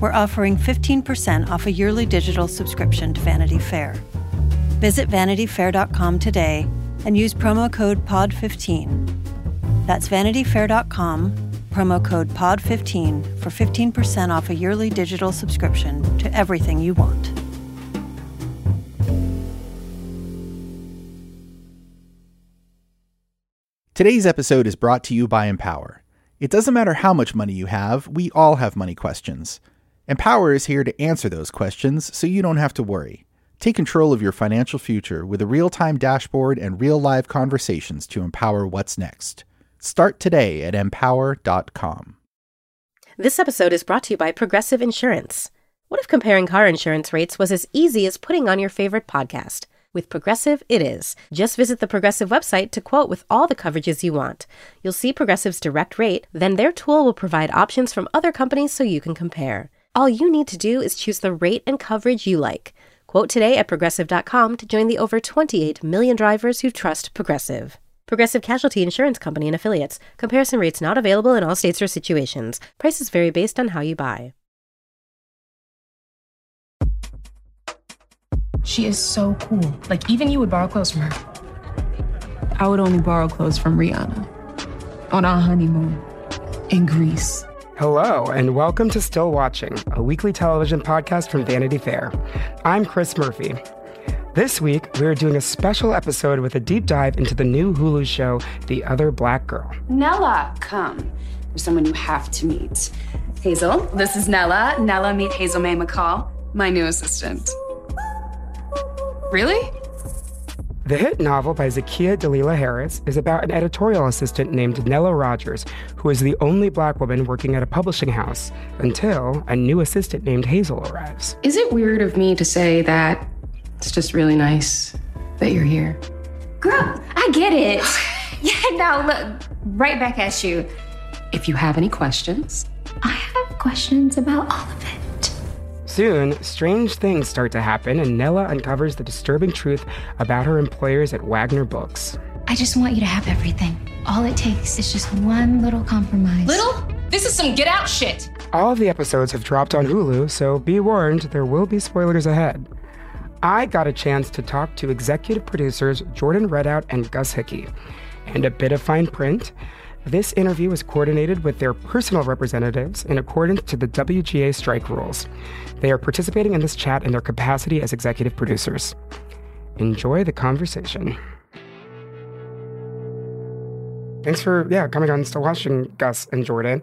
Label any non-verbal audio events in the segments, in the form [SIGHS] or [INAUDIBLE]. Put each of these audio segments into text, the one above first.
we're offering 15% off a yearly digital subscription to Vanity Fair. Visit vanityfair.com today and use promo code POD15. That's vanityfair.com, promo code POD15 for 15% off a yearly digital subscription to everything you want. Today's episode is brought to you by Empower. It doesn't matter how much money you have, we all have money questions. Empower is here to answer those questions so you don't have to worry. Take control of your financial future with a real time dashboard and real live conversations to empower what's next. Start today at empower.com. This episode is brought to you by Progressive Insurance. What if comparing car insurance rates was as easy as putting on your favorite podcast? With Progressive, it is. Just visit the Progressive website to quote with all the coverages you want. You'll see Progressive's direct rate, then their tool will provide options from other companies so you can compare. All you need to do is choose the rate and coverage you like. Quote today at progressive.com to join the over 28 million drivers who trust Progressive. Progressive Casualty Insurance Company and Affiliates. Comparison rates not available in all states or situations. Prices vary based on how you buy. She is so cool. Like, even you would borrow clothes from her. I would only borrow clothes from Rihanna on our honeymoon in Greece. Hello, and welcome to Still Watching, a weekly television podcast from Vanity Fair. I'm Chris Murphy. This week, we're doing a special episode with a deep dive into the new Hulu show, The Other Black Girl. Nella, come. There's someone you have to meet. Hazel, this is Nella. Nella, meet Hazel May McCall, my new assistant. Really? The hit novel by Zakiya Dalila Harris is about an editorial assistant named Nella Rogers, who is the only black woman working at a publishing house until a new assistant named Hazel arrives. Is it weird of me to say that it's just really nice that you're here? Girl, I get it. [SIGHS] yeah, no, look, right back at you. If you have any questions, I have questions about all of it. Soon, strange things start to happen, and Nella uncovers the disturbing truth about her employers at Wagner Books. I just want you to have everything. All it takes is just one little compromise. Little? This is some get out shit. All of the episodes have dropped on Hulu, so be warned, there will be spoilers ahead. I got a chance to talk to executive producers Jordan Reddout and Gus Hickey. And a bit of fine print. This interview was coordinated with their personal representatives in accordance to the WGA strike rules. They are participating in this chat in their capacity as executive producers. Enjoy the conversation. Thanks for yeah coming on still watching Gus and Jordan.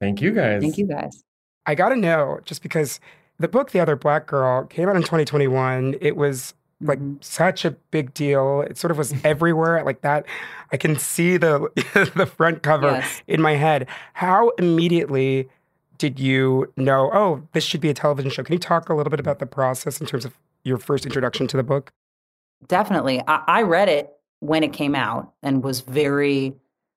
Thank you guys. thank you guys. I got to know just because the book The Other Black Girl came out in 2021. It was like Mhm. such a big deal. It sort of was everywhere like that. I can see the [LAUGHS] the front cover Yes. in my head. How immediately did you know, oh, this should be a television show? Can you talk a little bit about the process in terms of your first introduction to the book? Definitely. I, I read it when it came out and was very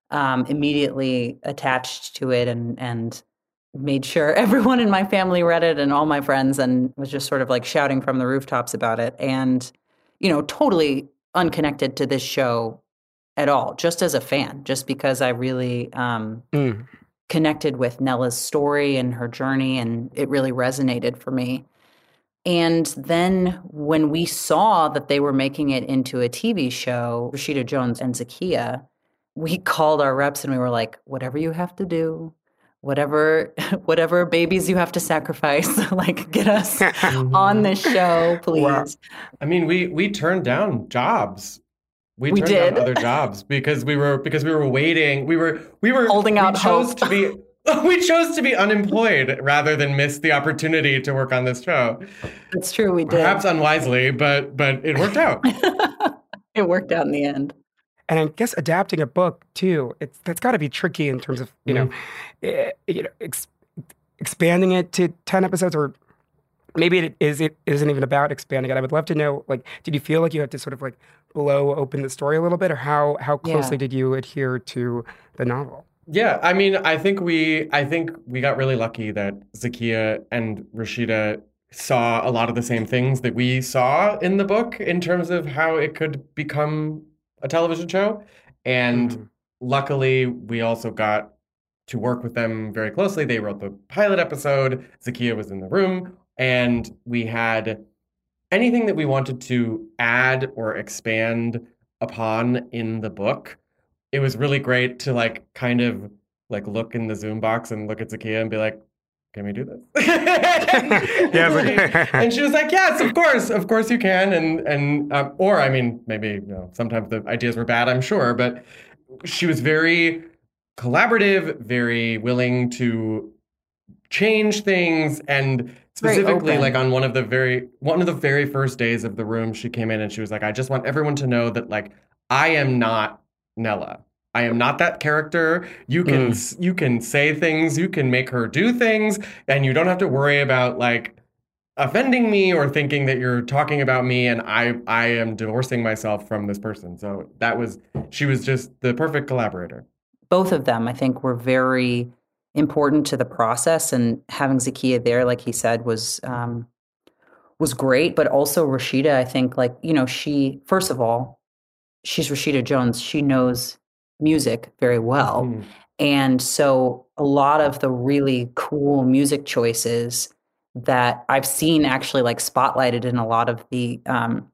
um, immediately attached to it and, and made sure [LAUGHS] everyone in my family read it and all my friends and was just sort of like shouting from the rooftops about it. And, you know, totally unconnected to this show at all, just as a fan, just because I really um, Mm. connected with Nella's story and her journey, and it really resonated for me. And then when we saw that they were making it into a TV show, Rashida Jones and Zakiya, we called our reps and we were like, whatever you have to do, whatever [LAUGHS] whatever babies you have to sacrifice, [LAUGHS] like get us on mm-hmm. this show, please. Wow. I mean, we we turned down jobs. We, We turned did. down other jobs because we were because we were waiting. We were we were Holding we out chose hope. to be [LAUGHS] we chose to be unemployed rather than miss the opportunity to work on this show. That's true, we did. Perhaps unwisely, but but it worked out. it worked out in the end. And I guess adapting a book too, it's that's got to be tricky in terms of you know, Mm-hmm. eh, you know, ex- expanding it to ten episodes or maybe it is it isn't even about expanding it. I would love to know, like, did you feel like you had to sort of like blow open the story a little bit, or how how closely Yeah. did you adhere to the novel? Yeah, I mean, I think we I think we got really lucky that Zakiya and Rashida saw a lot of the same things that we saw in the book in terms of how it could become a television show. And Mhm. luckily, we also got to work with them very closely. They wrote the pilot episode. Zakiya was in the room, and we had anything that we wanted to add or expand upon in the book. It was really great to like kind of like look in the Zoom box and look at Zakiya and be like, "Can we do this?" [LAUGHS] Yeah, like- and she was like, "Yes, of course, of course you can." And and um, or I mean, maybe you know, sometimes the ideas were bad, I'm sure, but she was very collaborative, very willing to change things, and specifically, like on one of the very one of the very first days of the room, she came in and she was like, "I just want everyone to know that like I am not Nella." I am not that character. You can s you can say things, you can make her do things, and you don't have to worry about like offending me or thinking that you're talking about me and I I am divorcing myself from this person. So that was she was just the perfect collaborator. both of them, I think, were very important to the process. And having Zakiya there, like he said, was um, was great. But also Rashida, I think, like you know, she first of all, she's Rashida Jones. She knows music very well, Mm. and so a lot of the really cool music choices that I've seen actually like spotlighted in a lot of the um,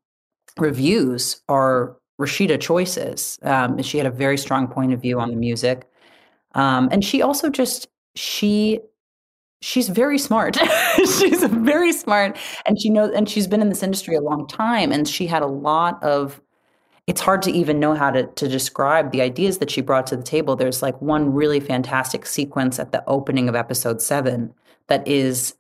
reviews are Rashida choices. Um, and she had a very strong point of view on the music. Um, and she also just she she's very smart. [LAUGHS] she's very smart and she knows and she's been in this industry a long time and she had a lot of it's hard to even know how to, to describe the ideas that she brought to the table. There's like one really fantastic sequence at the opening of episode seven that is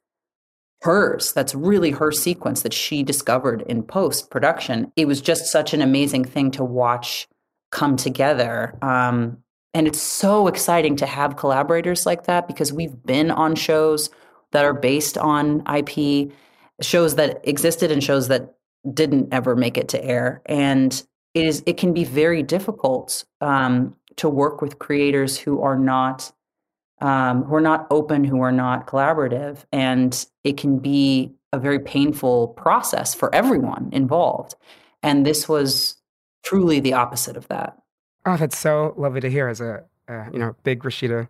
hers. That's really her sequence that she discovered in post production. It was just such an amazing thing to watch come together. Um, and it's so exciting to have collaborators like that because we've been on shows that are based on IP, shows that existed and shows that didn't ever make it to air. And it is it can be very difficult um, to work with creators who are not um, who are not open, who are not collaborative, and it can be a very painful process for everyone involved. And this was truly the opposite of that. Oh, that's so lovely to hear as a uh, you know big Rashida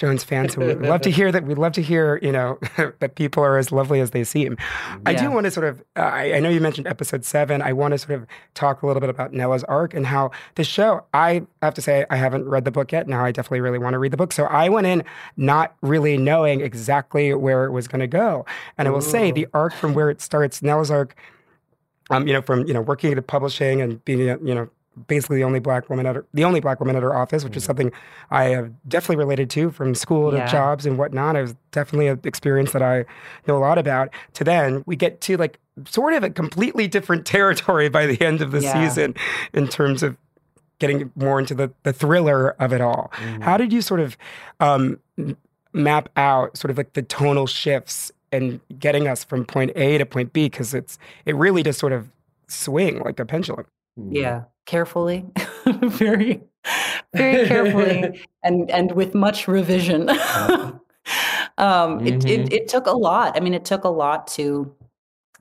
Jones fan. So we'd love to hear that. We'd love to hear you know [LAUGHS] that people are as lovely as they seem. I do want to sort of. Uh, I, I know you mentioned episode seven. I want to sort of talk a little bit about Nella's arc and how the show. I have to say I haven't read the book yet. Now I definitely really want to read the book. So I went in not really knowing exactly where it was going to go. And I will say the arc from where it starts, Nella's arc um, you know, from you know working at publishing and being you know basically the only black woman at her, the only black woman at her office, which is something I have definitely related to from school to Yeah. jobs and whatnot. It was definitely an experience that I know a lot about. To then we get to like sort of a completely different [LAUGHS] territory by the end of the Yeah. season in terms of getting more into the, the thriller of it all. How did you sort of um, map out sort of like the tonal shifts and getting us from point A to point B? Because it's it really does sort of swing like a pendulum. Yeah, carefully, [LAUGHS] very, very carefully, [LAUGHS] and and with much revision. [LAUGHS] um, it, it it took a lot. I mean, it took a lot to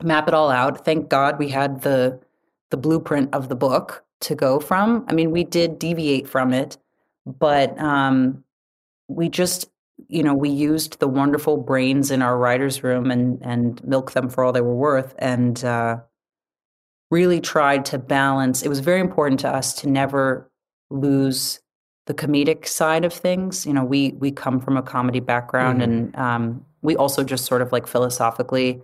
map it all out. Thank God we had the the blueprint of the book to go from. I mean, we did deviate from it, but um, we just you know we used the wonderful brains in our writers room and and milk them for all they were worth and uh, really tried to balance it was very important to us to never lose the comedic side of things. You know we we come from a comedy background and um, we also just sort of like philosophically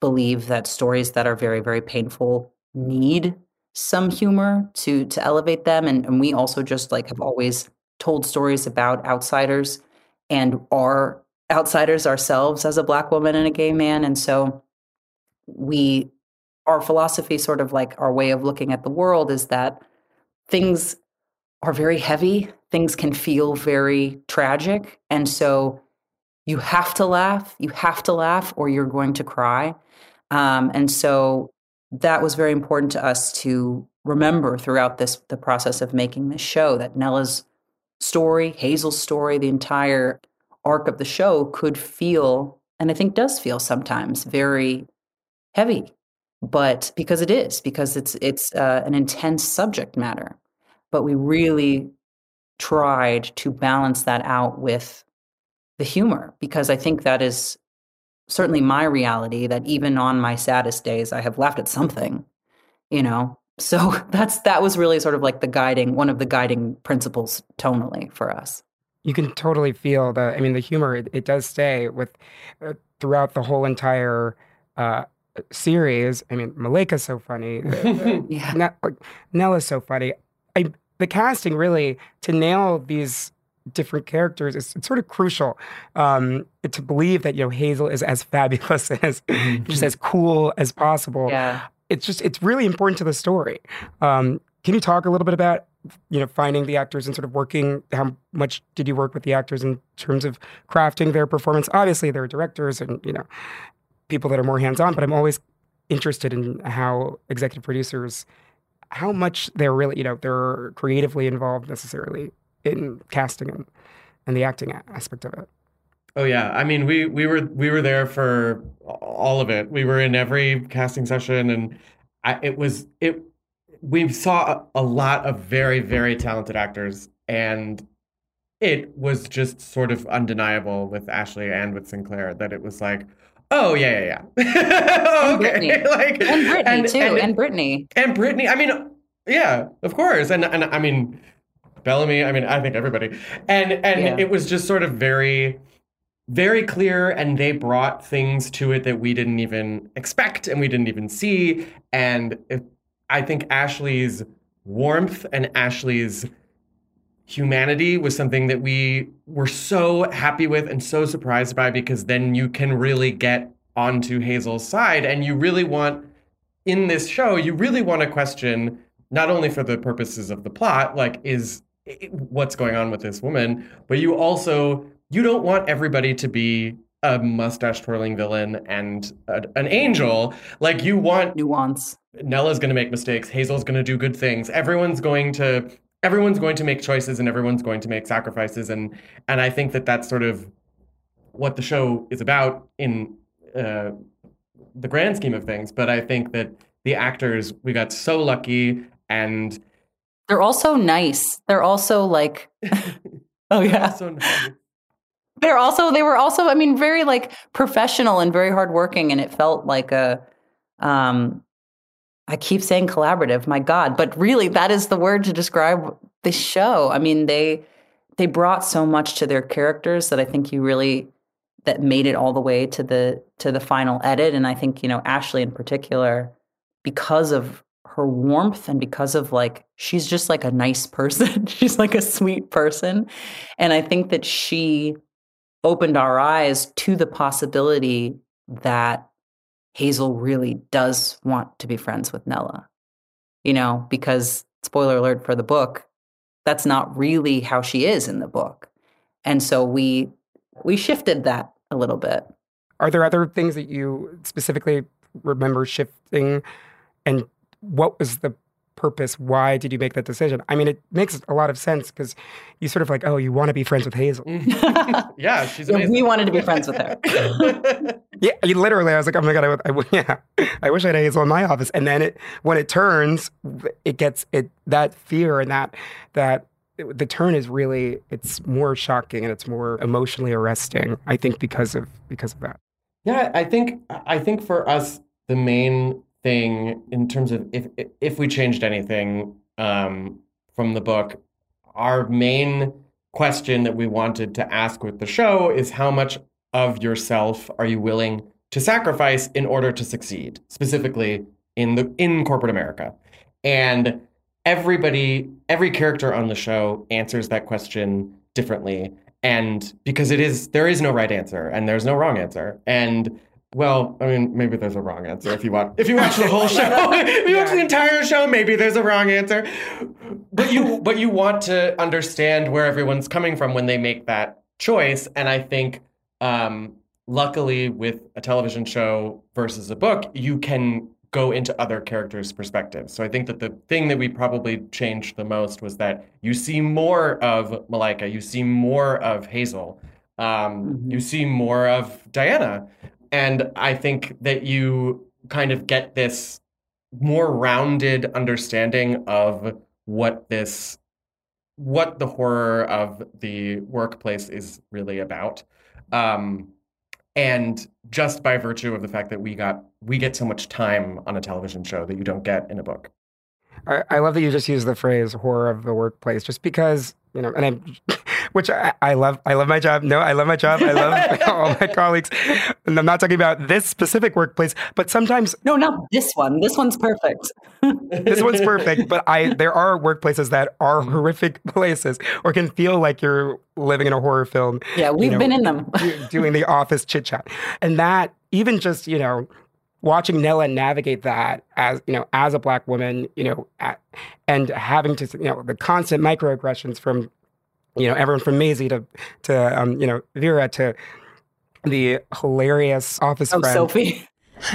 believe that stories that are very very painful need some humor to to elevate them. And, and we also just like have always told stories about outsiders and are outsiders ourselves as a black woman and a gay man. And so we our philosophy sort of like our way of looking at the world is that things are very heavy things can feel very tragic and so you have to laugh, you have to laugh, or you're going to cry. Um, and so that was very important to us to remember throughout this the process of making this show that Nella's story, Hazel's story, the entire arc of the show could feel, and I think does feel sometimes very heavy, but because it is, because it's it's uh, an intense subject matter. But we really tried to balance that out with the humor because I think that is certainly my reality that even on my saddest days I have laughed at something, you know. So [LAUGHS] that's that was really sort of like the guiding one of the guiding principles tonally for us. You can totally feel the I mean the humor it, it does stay with uh, throughout the whole entire uh, series. I mean Malika's so funny. [LAUGHS] yeah. Ne- like, Nella's so funny. I the casting really to nail these different characters is it's sort of crucial um, to believe that you know Hazel is as fabulous and [LAUGHS] as mm-hmm. just as cool as possible. Yeah. It's just it's really important to the story. Um, can you talk a little bit about you know finding the actors and sort of working? How much did you work with the actors in terms of crafting their performance? Obviously, there are directors and you know people that are more hands on, but I'm always interested in how executive producers how much they're really you know they're creatively involved necessarily in casting and, and the acting aspect of it. Oh yeah, I mean we we were we were there for all of it. We were in every casting session, and I, it was it. We saw a lot of very very talented actors, and it was just sort of undeniable with Ashley and with Sinclair that it was like, oh yeah yeah yeah, [LAUGHS] oh, okay, [LAUGHS] like and Brittany and, too, and, and Brittany and Brittany. I mean, yeah, of course, and and I mean Bellamy. I mean, I think everybody. And and yeah. it was just sort of very very clear and they brought things to it that we didn't even expect and we didn't even see and it, I think Ashley's warmth and Ashley's humanity was something that we were so happy with and so surprised by because then you can really get onto Hazel's side and you really want in this show you really want to question not only for the purposes of the plot like is what's going on with this woman, but you also you don't want everybody to be a mustache twirling villain and a, an angel. Like you want nuance. Nella's going to make mistakes. Hazel's going to do good things. Everyone's going to everyone's going to make choices and everyone's going to make sacrifices and and I think that that's sort of what the show is about in uh, the grand scheme of things. But I think that the actors we got so lucky and they're also nice. They're also like, [LAUGHS] oh yeah, so nice. They're also they were also I mean very like professional and very hardworking, and it felt like a um I keep saying collaborative, my God, but really that is the word to describe this show. I mean, they they brought so much to their characters that I think you really that made it all the way to the to the final edit. And I think, you know, Ashley in particular, because of her warmth and because of like she's just like a nice person [LAUGHS] she's like a sweet person and i think that she opened our eyes to the possibility that hazel really does want to be friends with nella you know because spoiler alert for the book that's not really how she is in the book. And so we we shifted that a little bit. Are there other things that you specifically remember shifting? And what was the purpose? Why did you make that decision? I mean, it makes a lot of sense because you sort of like, oh, you want to be friends with Hazel. Mm-hmm. [LAUGHS] yeah, she's. Yeah, we wanted to be friends with her. [LAUGHS] yeah, you literally, I was like, oh my god, I, I, [LAUGHS] yeah, I wish I had Hazel in my office. And then it, when it turns, it gets it that fear and that that the turn is really it's more shocking and it's more emotionally arresting. I think because of because of that. Yeah, I think I think for us the main thing in terms of if if we changed anything um, from the book, our main question that we wanted to ask with the show is how much of yourself are you willing to sacrifice in order to succeed, specifically in the in corporate America, and everybody, every character on the show answers that question differently, and because it is there is no right answer and there's no wrong answer, and well, I mean, maybe there's a wrong answer if you watch if you watch the whole [LAUGHS] show. [LAUGHS] if you watch the entire show, maybe there's a wrong answer. But you but you want to understand where everyone's coming from when they make that choice. And I think Um, luckily, with a television show versus a book, you can go into other characters' perspectives. So I think that the thing that we probably changed the most was that you see more of Malika, you see more of Hazel, um, mm-hmm. you see more of Diana. And I think that you kind of get this more rounded understanding of what this what the horror of the workplace is really about. Um, and just by virtue of the fact that we got we get so much time on a television show that you don't get in a book. I, I love that you just use the phrase "horror of the workplace," just because you know, and I, which I, I, love. I love my job. No, I love my job. I love [LAUGHS] all my colleagues. And I'm not talking about this specific workplace, but sometimes no, not this one. This one's perfect. this one's perfect. But I, there are workplaces that are horrific [LAUGHS] places, or can feel like you're living in a horror film. Yeah, we've you know, been in them. doing the office chit chat, and that even just you know watching Nella navigate that as you know as a black woman, you know, at, and having to you know the constant microaggressions from you know everyone from Maisie to to um, you know Vera to the hilarious office oh, friend Sophie.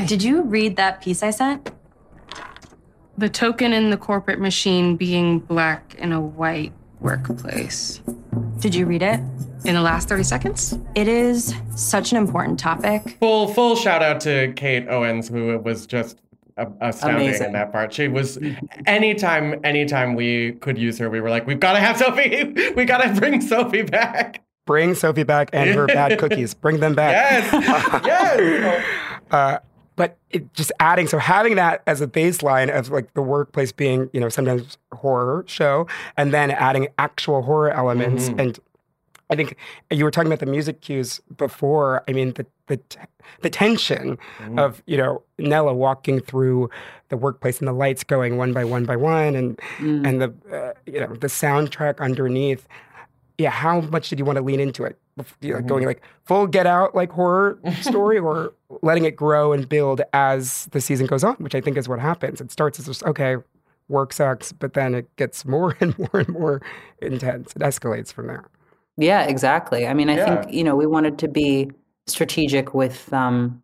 Did you read that piece I sent? The token in the corporate machine being black in a white workplace. Did you read it? In the last 30 seconds? It is such an important topic. Full full shout out to Kate Owens, who it was just astounding Amazing. in that part. She was [LAUGHS] anytime anytime we could use her, we were like, we've got to have Sophie. [LAUGHS] we got to bring Sophie back. Bring Sophie back and her bad [LAUGHS] cookies. Bring them back. Yes. yes. Uh, but it, just adding so having that as a baseline of like the workplace being you know sometimes horror show and then adding actual horror elements mm-hmm. and I think you were talking about the music cues before. I mean, the the the tension mm-hmm. of you know Nella walking through the workplace and the lights going one by one by one, and mm. and the uh, you know the soundtrack underneath. Yeah, how much did you want to lean into it? You know, mm-hmm. Going like full Get Out like horror [LAUGHS] story, or letting it grow and build as the season goes on, which I think is what happens. It starts as just okay, work sucks, but then it gets more [LAUGHS] and more and more intense. It escalates from there. Yeah, exactly. I mean, I yeah. think, you know, we wanted to be strategic with um,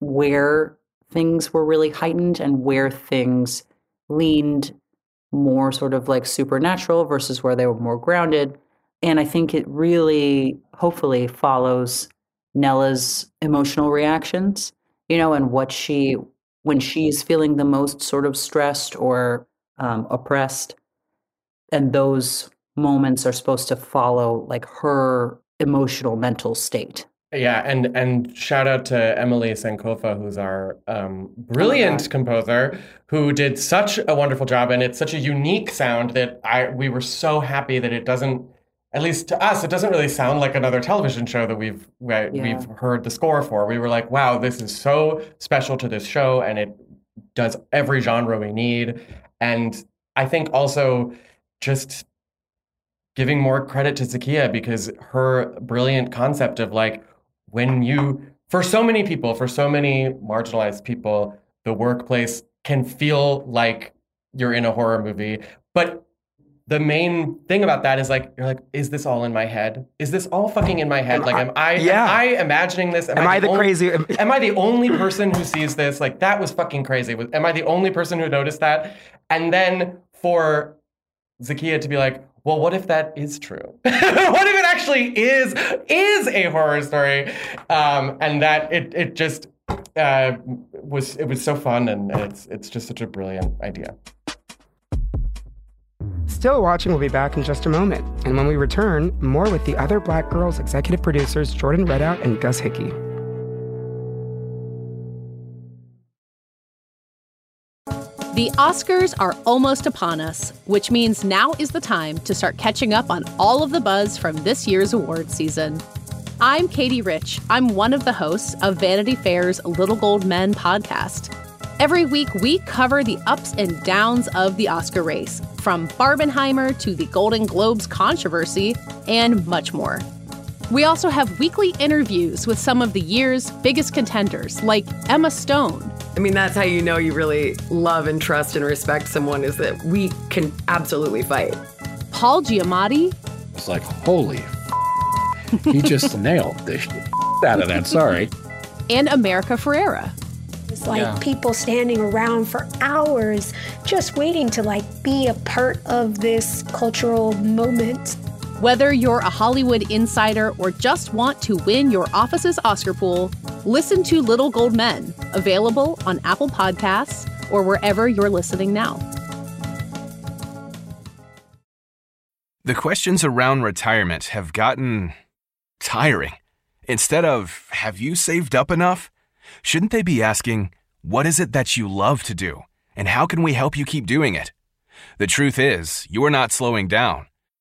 where things were really heightened and where things leaned more sort of like supernatural versus where they were more grounded. And I think it really, hopefully, follows Nella's emotional reactions, you know, and what she, when she's feeling the most sort of stressed or um, oppressed, and those moments are supposed to follow like her emotional mental state. Yeah, and and shout out to Emily Sankofa, who's our um, brilliant oh composer, who did such a wonderful job, and it's such a unique sound that I we were so happy that it doesn't, at least to us, it doesn't really sound like another television show that we've yeah. we've heard the score for. We were like, wow, this is so special to this show, and it does every genre we need, and I think also just giving more credit to Zakiya because her brilliant concept of like when you for so many people, for so many marginalized people, the workplace can feel like you're in a horror movie. But the main thing about that is like you're like, is this all in my head? Is this all fucking in my head? Am like, am I yeah. am I imagining this? Am, am I, I, the, only, crazy? [LAUGHS] am I the only person who sees this? Like that was fucking crazy. Am I the only person who noticed that? And then for Zakiya to be like, well, what if that is true? [LAUGHS] what if it actually is is a horror story? Um, and that it it just uh, was it was so fun and it's it's just such a brilliant idea. Still watching will be back in just a moment. And when we return, more with the other Black Girls executive producers Jordan Reddout and Gus Hickey. The Oscars are almost upon us, which means now is the time to start catching up on all of the buzz from this year's award season. I'm Katie Rich. I'm one of the hosts of Vanity Fair's Little Gold Men podcast. Every week, we cover the ups and downs of the Oscar race, from Barbenheimer to the Golden Globes controversy, and much more. We also have weekly interviews with some of the year's biggest contenders, like Emma Stone, I mean, that's how you know you really love and trust and respect someone is that we can absolutely fight. Paul Giamatti. It's like, holy f- he just [LAUGHS] nailed the out of that. Sorry. And America Ferrera. It's like Yeah. people standing around for hours just waiting to like be a part of this cultural moment. Whether you're a Hollywood insider or just want to win your office's Oscar pool, listen to Little Gold Men, available on Apple Podcasts or wherever you're listening now. The questions around retirement have gotten tiring. Instead of, have you saved up enough? Shouldn't they be asking, what is it that you love to do? And how can we help you keep doing it? The truth is, you're not slowing down.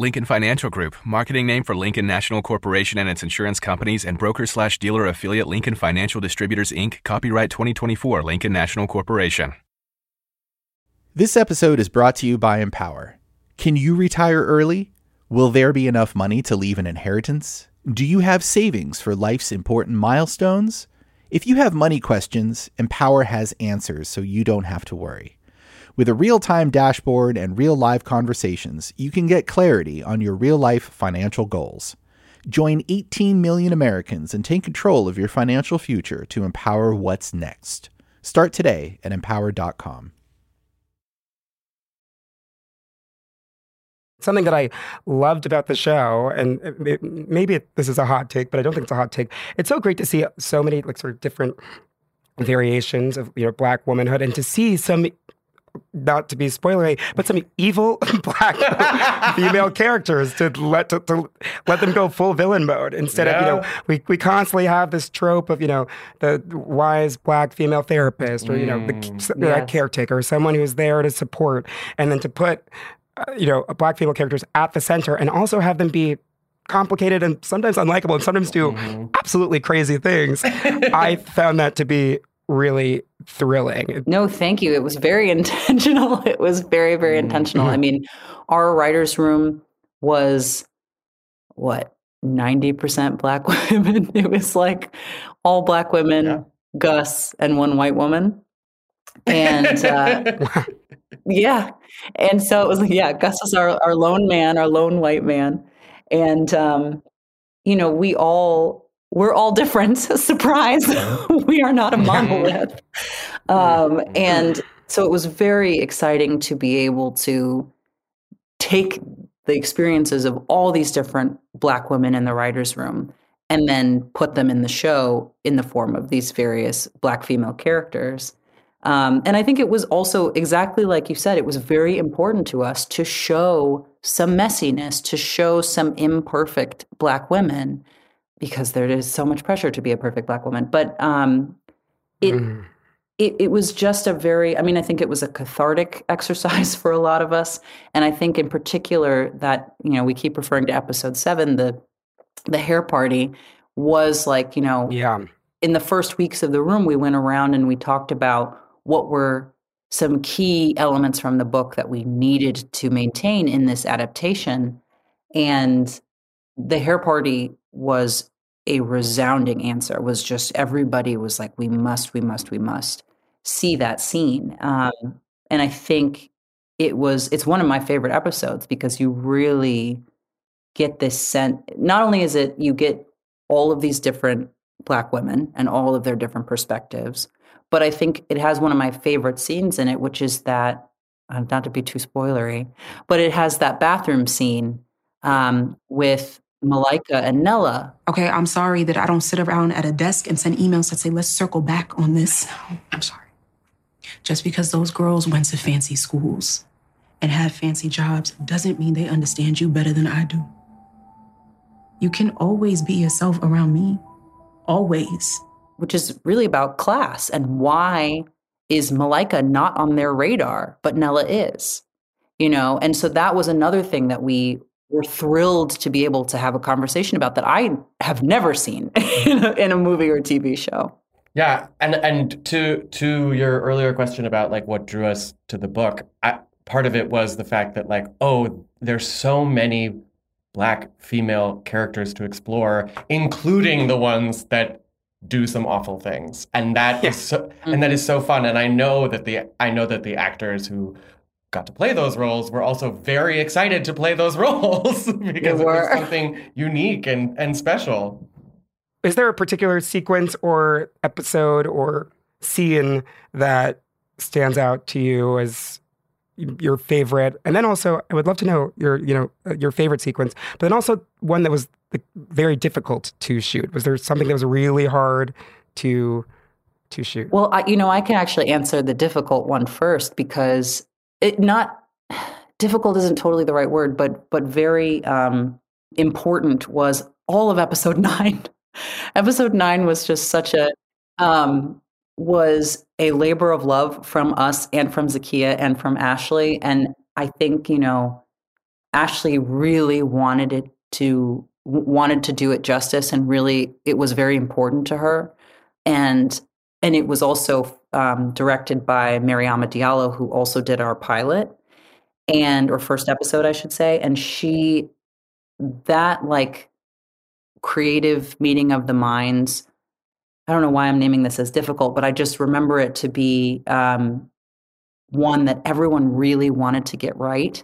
Lincoln Financial Group, marketing name for Lincoln National Corporation and its insurance companies and broker slash dealer affiliate Lincoln Financial Distributors Inc., copyright 2024 Lincoln National Corporation. This episode is brought to you by Empower. Can you retire early? Will there be enough money to leave an inheritance? Do you have savings for life's important milestones? If you have money questions, Empower has answers so you don't have to worry. With a real time dashboard and real live conversations, you can get clarity on your real life financial goals. Join 18 million Americans and take control of your financial future to empower what's next. Start today at empower.com. Something that I loved about the show, and it- maybe it, this is a hot take, but I don't think it's a hot take. It's so great to see so many like sort of different variations of you know black womanhood, and to see some, not to be spoilery, but some evil [LAUGHS] black [LAUGHS] female characters to let to, to let them go full villain mode instead of you know we we constantly have this trope of you know the wise black female therapist or you know the Mm. that caretaker, someone who's there to support, and then to put uh, you know black female characters at the center, and also have them be complicated and sometimes unlikable, and sometimes do Mm-hmm. absolutely crazy things. [LAUGHS] I found that to be really thrilling. No, thank you. It was very [LAUGHS] intentional. It was very, very intentional. I mean, our writer's room was what, 90% black [LAUGHS] women? It was like all black women, Gus, and one white woman. And uh, [LAUGHS] yeah. And so it was like, yeah, Gus was our, our lone man, our lone white man. And, um, you know, we all, we're all different. [LAUGHS] Surprise. [LAUGHS] we are not a monolith. Um, and so it was very exciting to be able to take the experiences of all these different Black women in the writer's room and then put them in the show in the form of these various Black female characters. Um, and I think it was also exactly like you said, it was very important to us to show some messiness, to show some imperfect Black women, because there is so much pressure to be a perfect Black woman. But um, it, it it was just a very i mean i think it was a cathartic [LAUGHS] exercise for a lot of us. And i think in particular that you know we keep referring to episode 7 the the hair party was like you know yeah. in the first weeks of the room we went around and we talked about what were some key elements from the book that we needed to maintain in this adaptation. And the hair party was a resounding answer. Was just everybody was like we must we must we must see that scene. Um, and i think it was it's one of my favorite episodes because you really get this sense not only is it you get all of these different black women and all of their different perspectives but i think it has one of my favorite scenes in it which is that uh, not to be too spoilery but it has that bathroom scene um, with malika and nella Okay, I'm sorry that I don't sit around at a desk and send emails that say, let's circle back on this. I'm sorry. Just because those girls went to fancy schools and have fancy jobs doesn't mean they understand you better than I do. You can always be yourself around me. Always. which is really about class and why is Malika not on their radar, but Nella is, you know? And so that was another thing that we were thrilled to be able to have a conversation about that I have never seen [LAUGHS] in a, in a movie or TV show. Yeah, and and to to your earlier question about like what drew us to the book, I, part of it was the fact that like oh, there's so many black female characters to explore, including the ones that do some awful things, and that yeah. is so, mm-hmm. and that is so fun. And I know that the I know that the actors who got to play those roles were also very excited to play those [LAUGHS] roles [LAUGHS] because it was something unique and and special. Is there a particular sequence or episode or scene that stands out to you as your favorite? And then also i would love to know your you know uh, your favorite sequence but then also one that was very difficult to shoot. Was there something that was really hard to to shoot? Well I, you know i can actually answer the difficult one first because it not difficult isn't totally the right word but but very um important was all of episode [LAUGHS] 9 Episode nine was just such a um, was a labor of love from us and from Zakiya and from Ashley. And I think, you know, Ashley really wanted it to wanted to do it justice and really it was very important to her. And and it was also um, directed by Mariama Diallo, who also did our pilot and or first episode, I should say. And she that like creative meeting of the minds. I don't know why I'm naming this as difficult, but I just remember it to be um, one that everyone really wanted to get right.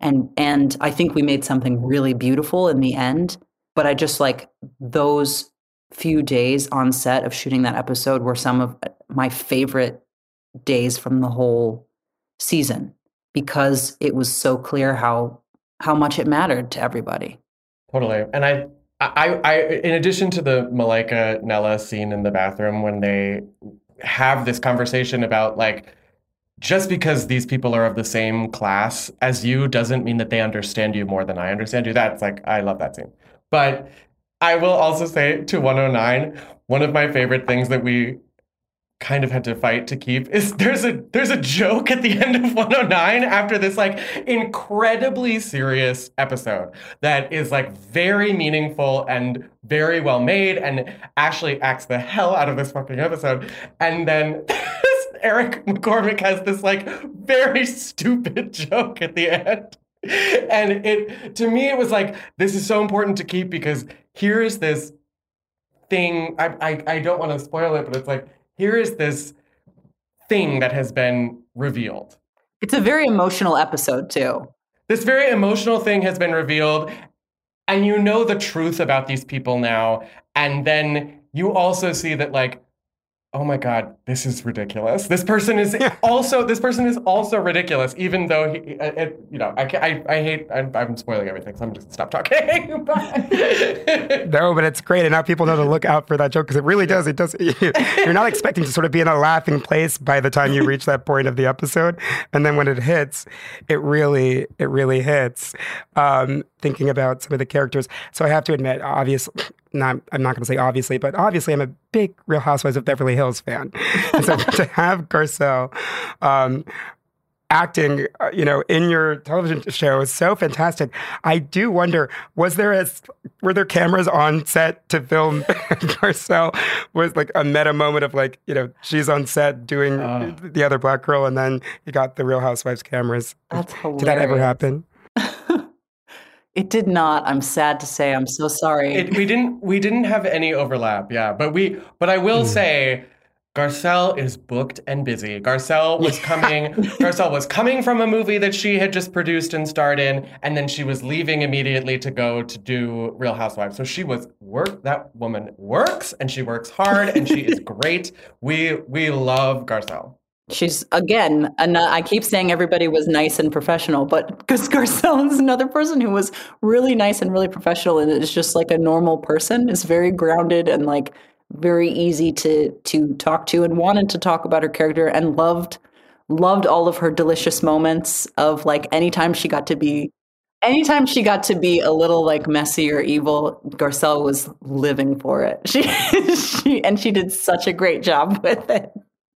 And and I think we made something really beautiful in the end. But I just like those few days on set of shooting that episode were some of uh, my favorite days from the whole season because it was so clear how how much it mattered to everybody. Totally. And I I, I, in addition to the Malika Nella scene in the bathroom when they have this conversation about like, just because these people are of the same class as you doesn't mean that they understand you more than I understand you. That's like, I love that scene. But I will also say to 109, one of my favorite things that we kind of had to fight to keep is [LAUGHS] there's a there's a joke at the end of 109 after this like incredibly serious episode that is like very meaningful and very well made and Ashley acts the hell out of this fucking episode. And then [LAUGHS] Eric McCormack has this like very stupid [LAUGHS] joke at the end. And it to me it was like this is so important to keep because here is this thing I I, I don't want to spoil it but it's like here is this thing that has been revealed. It's a very emotional episode, too. This very emotional thing has been revealed, and you know the truth about these people now. And then you also see that, like, oh my god this is ridiculous. This person is also this person is also ridiculous even though he it, you know i i, I hate I'm, I'm, spoiling everything so i'm just stop talking. [LAUGHS] [LAUGHS] No but it's great and now people know to look out for that joke because it really does it does [LAUGHS] you're not expecting to sort of be in a laughing place by the time you reach that point of the episode and then when it hits it really it really hits. Um, thinking about some of the characters so i have to admit obviously not, I'm not going to say obviously, but obviously I'm a big Real Housewives of Beverly Hills fan. And so to [LAUGHS] have Garcelle um, acting, uh, you know, in your television show is so fantastic. I do wonder, was there a, were there cameras on set to film [LAUGHS] Garcelle? Was like a meta moment of like, you know, she's on set doing uh, the other black girl, and then you got the Real Housewives cameras. That's hilarious. Did that ever happen? It did not. I'm sad to say. I'm so sorry. It, we didn't. We didn't have any overlap. Yeah, but we. But I will mm. say, Garcelle is booked and busy. Garcelle [LAUGHS] was coming. Garcelle was coming from a movie that she had just produced and starred in, and then she was leaving immediately to go to do Real Housewives. So she was work. That woman works, and she works hard, and she is [LAUGHS] great. We we love Garcelle. She's again, an, uh, I keep saying everybody was nice and professional, but [LAUGHS] because Garcelle is another person who was really nice and really professional and is just like a normal person, is very grounded and like very easy to to talk to and wanted to talk about her character and loved loved all of her delicious moments of like anytime she got to be anytime she got to be a little like messy or evil, Garcelle was living for it. [LAUGHS] She she and she did such a great job [LAUGHS] with it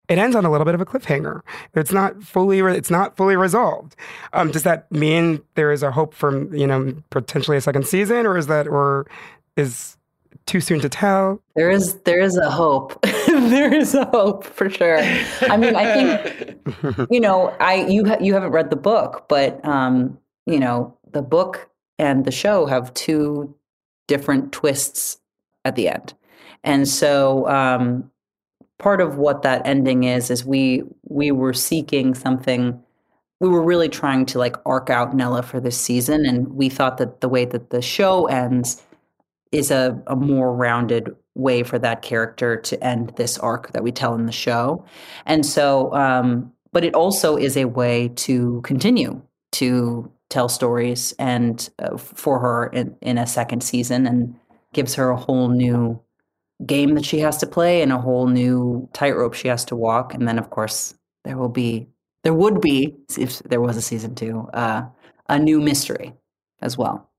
it ends on a little bit of a cliffhanger. It's not fully it's not fully resolved. Um, does that mean there is a hope for you know potentially a second season, or is that or is too soon to tell? There is there is a hope. [LAUGHS] there is a hope for sure. I mean, I think [LAUGHS] you know, I you ha- you haven't read the book, but um, you know, the book and the show have two different twists at the end, and so um, part of what that ending is is we we were seeking something. We were really trying to like arc out Nella for this season, and we thought that the way that the show ends is a, a more rounded way for that character to end this arc that we tell in the show. And so, um, but it also is a way to continue to tell stories and uh, for her in, in a second season and gives her a whole new game that she has to play and a whole new tightrope she has to walk. And then, of course, there will be, there would be, if there was a season two, uh, a new mystery as well.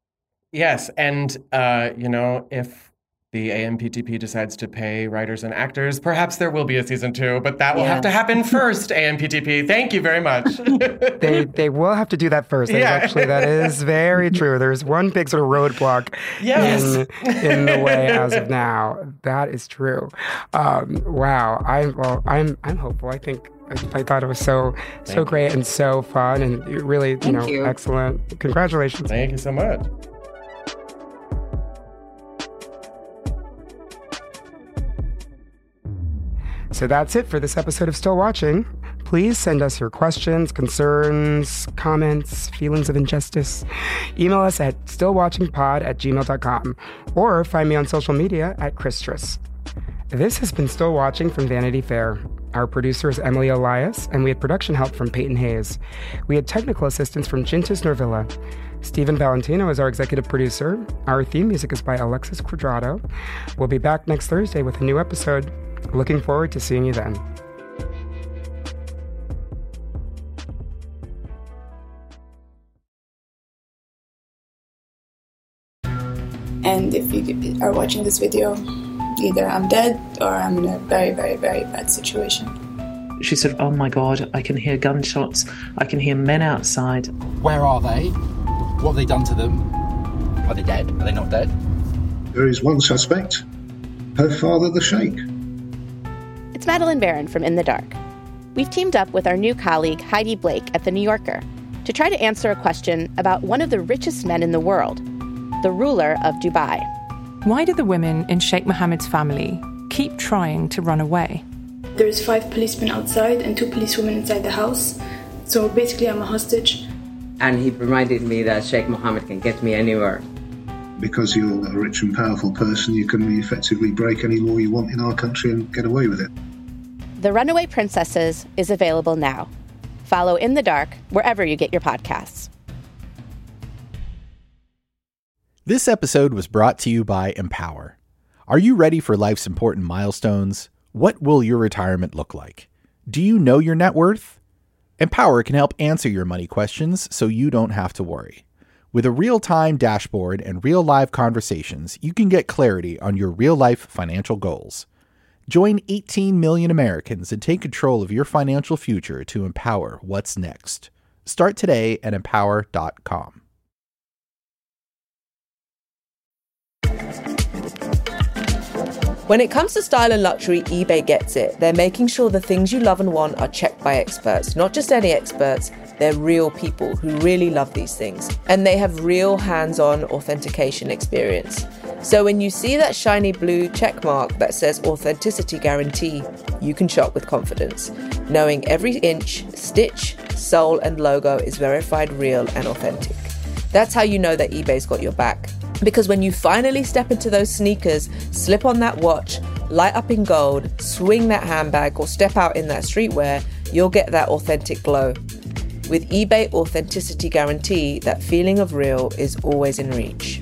Yes, and uh, you know, if the AMPTP decides to pay writers and actors, perhaps there will be a season two, but that will Yeah. have to happen first, AMPTP. Thank you very much. [LAUGHS] they they will have to do that first. There's Yeah. Actually, that is very true. There's one big sort of roadblock Yes. in, in the way as of now. That is true. Um, wow. I well, I'm I'm hopeful. I think I, I thought it was so so Thank great and so fun and really you Thank know you. excellent. Congratulations. Thank you so much. So that's it for this episode of Still Watching. Please send us your questions, concerns, comments, feelings of injustice. Email us at stillwatchingpod at gmail.com or find me on social media at Christress. This has been Still Watching from Vanity Fair. Our producer is Emily Elias, and we had production help from Peyton Hayes. We had technical assistance from Jintis Norvilla. Stephen Valentino is our executive producer. Our theme music is by Alexis Quadrado. We'll be back next Thursday with a new episode. Looking forward to seeing you then. And if you are watching this video, either I'm dead or I'm in a very, very, very bad situation. She said, Oh my God, I can hear gunshots. I can hear men outside. Where are they? What have they done to them? Are they dead? Are they not dead? There is one suspect, her father, the Sheikh. It's Madeleine Baran from In the Dark. We've teamed up with our new colleague Heidi Blake at The New Yorker to try to answer a question about one of the richest men in the world, the ruler of Dubai. Why do the women in Sheikh Mohammed's family keep trying to run away? There's five policemen outside and two policewomen inside the house. So basically, I'm a hostage. And he reminded me that Sheikh Mohammed can get me anywhere. Because you're a rich and powerful person, you can effectively break any law you want in our country and get away with it. The Runaway Princesses is available now. Follow In the Dark wherever you get your podcasts. This episode was brought to you by Empower. Are you ready for life's important milestones? What will your retirement look like? Do you know your net worth? Empower can help answer your money questions so you don't have to worry. With a real time dashboard and real live conversations, you can get clarity on your real life financial goals. Join 18 million Americans and take control of your financial future to empower what's next. Start today at empower.com. When it comes to style and luxury, eBay gets it. They're making sure the things you love and want are checked by experts, not just any experts. They're real people who really love these things. And they have real hands on authentication experience. So when you see that shiny blue check mark that says authenticity guarantee, you can shop with confidence, knowing every inch, stitch, sole, and logo is verified real and authentic. That's how you know that eBay's got your back. Because when you finally step into those sneakers, slip on that watch, light up in gold, swing that handbag, or step out in that streetwear, you'll get that authentic glow. With eBay Authenticity Guarantee, that feeling of real is always in reach.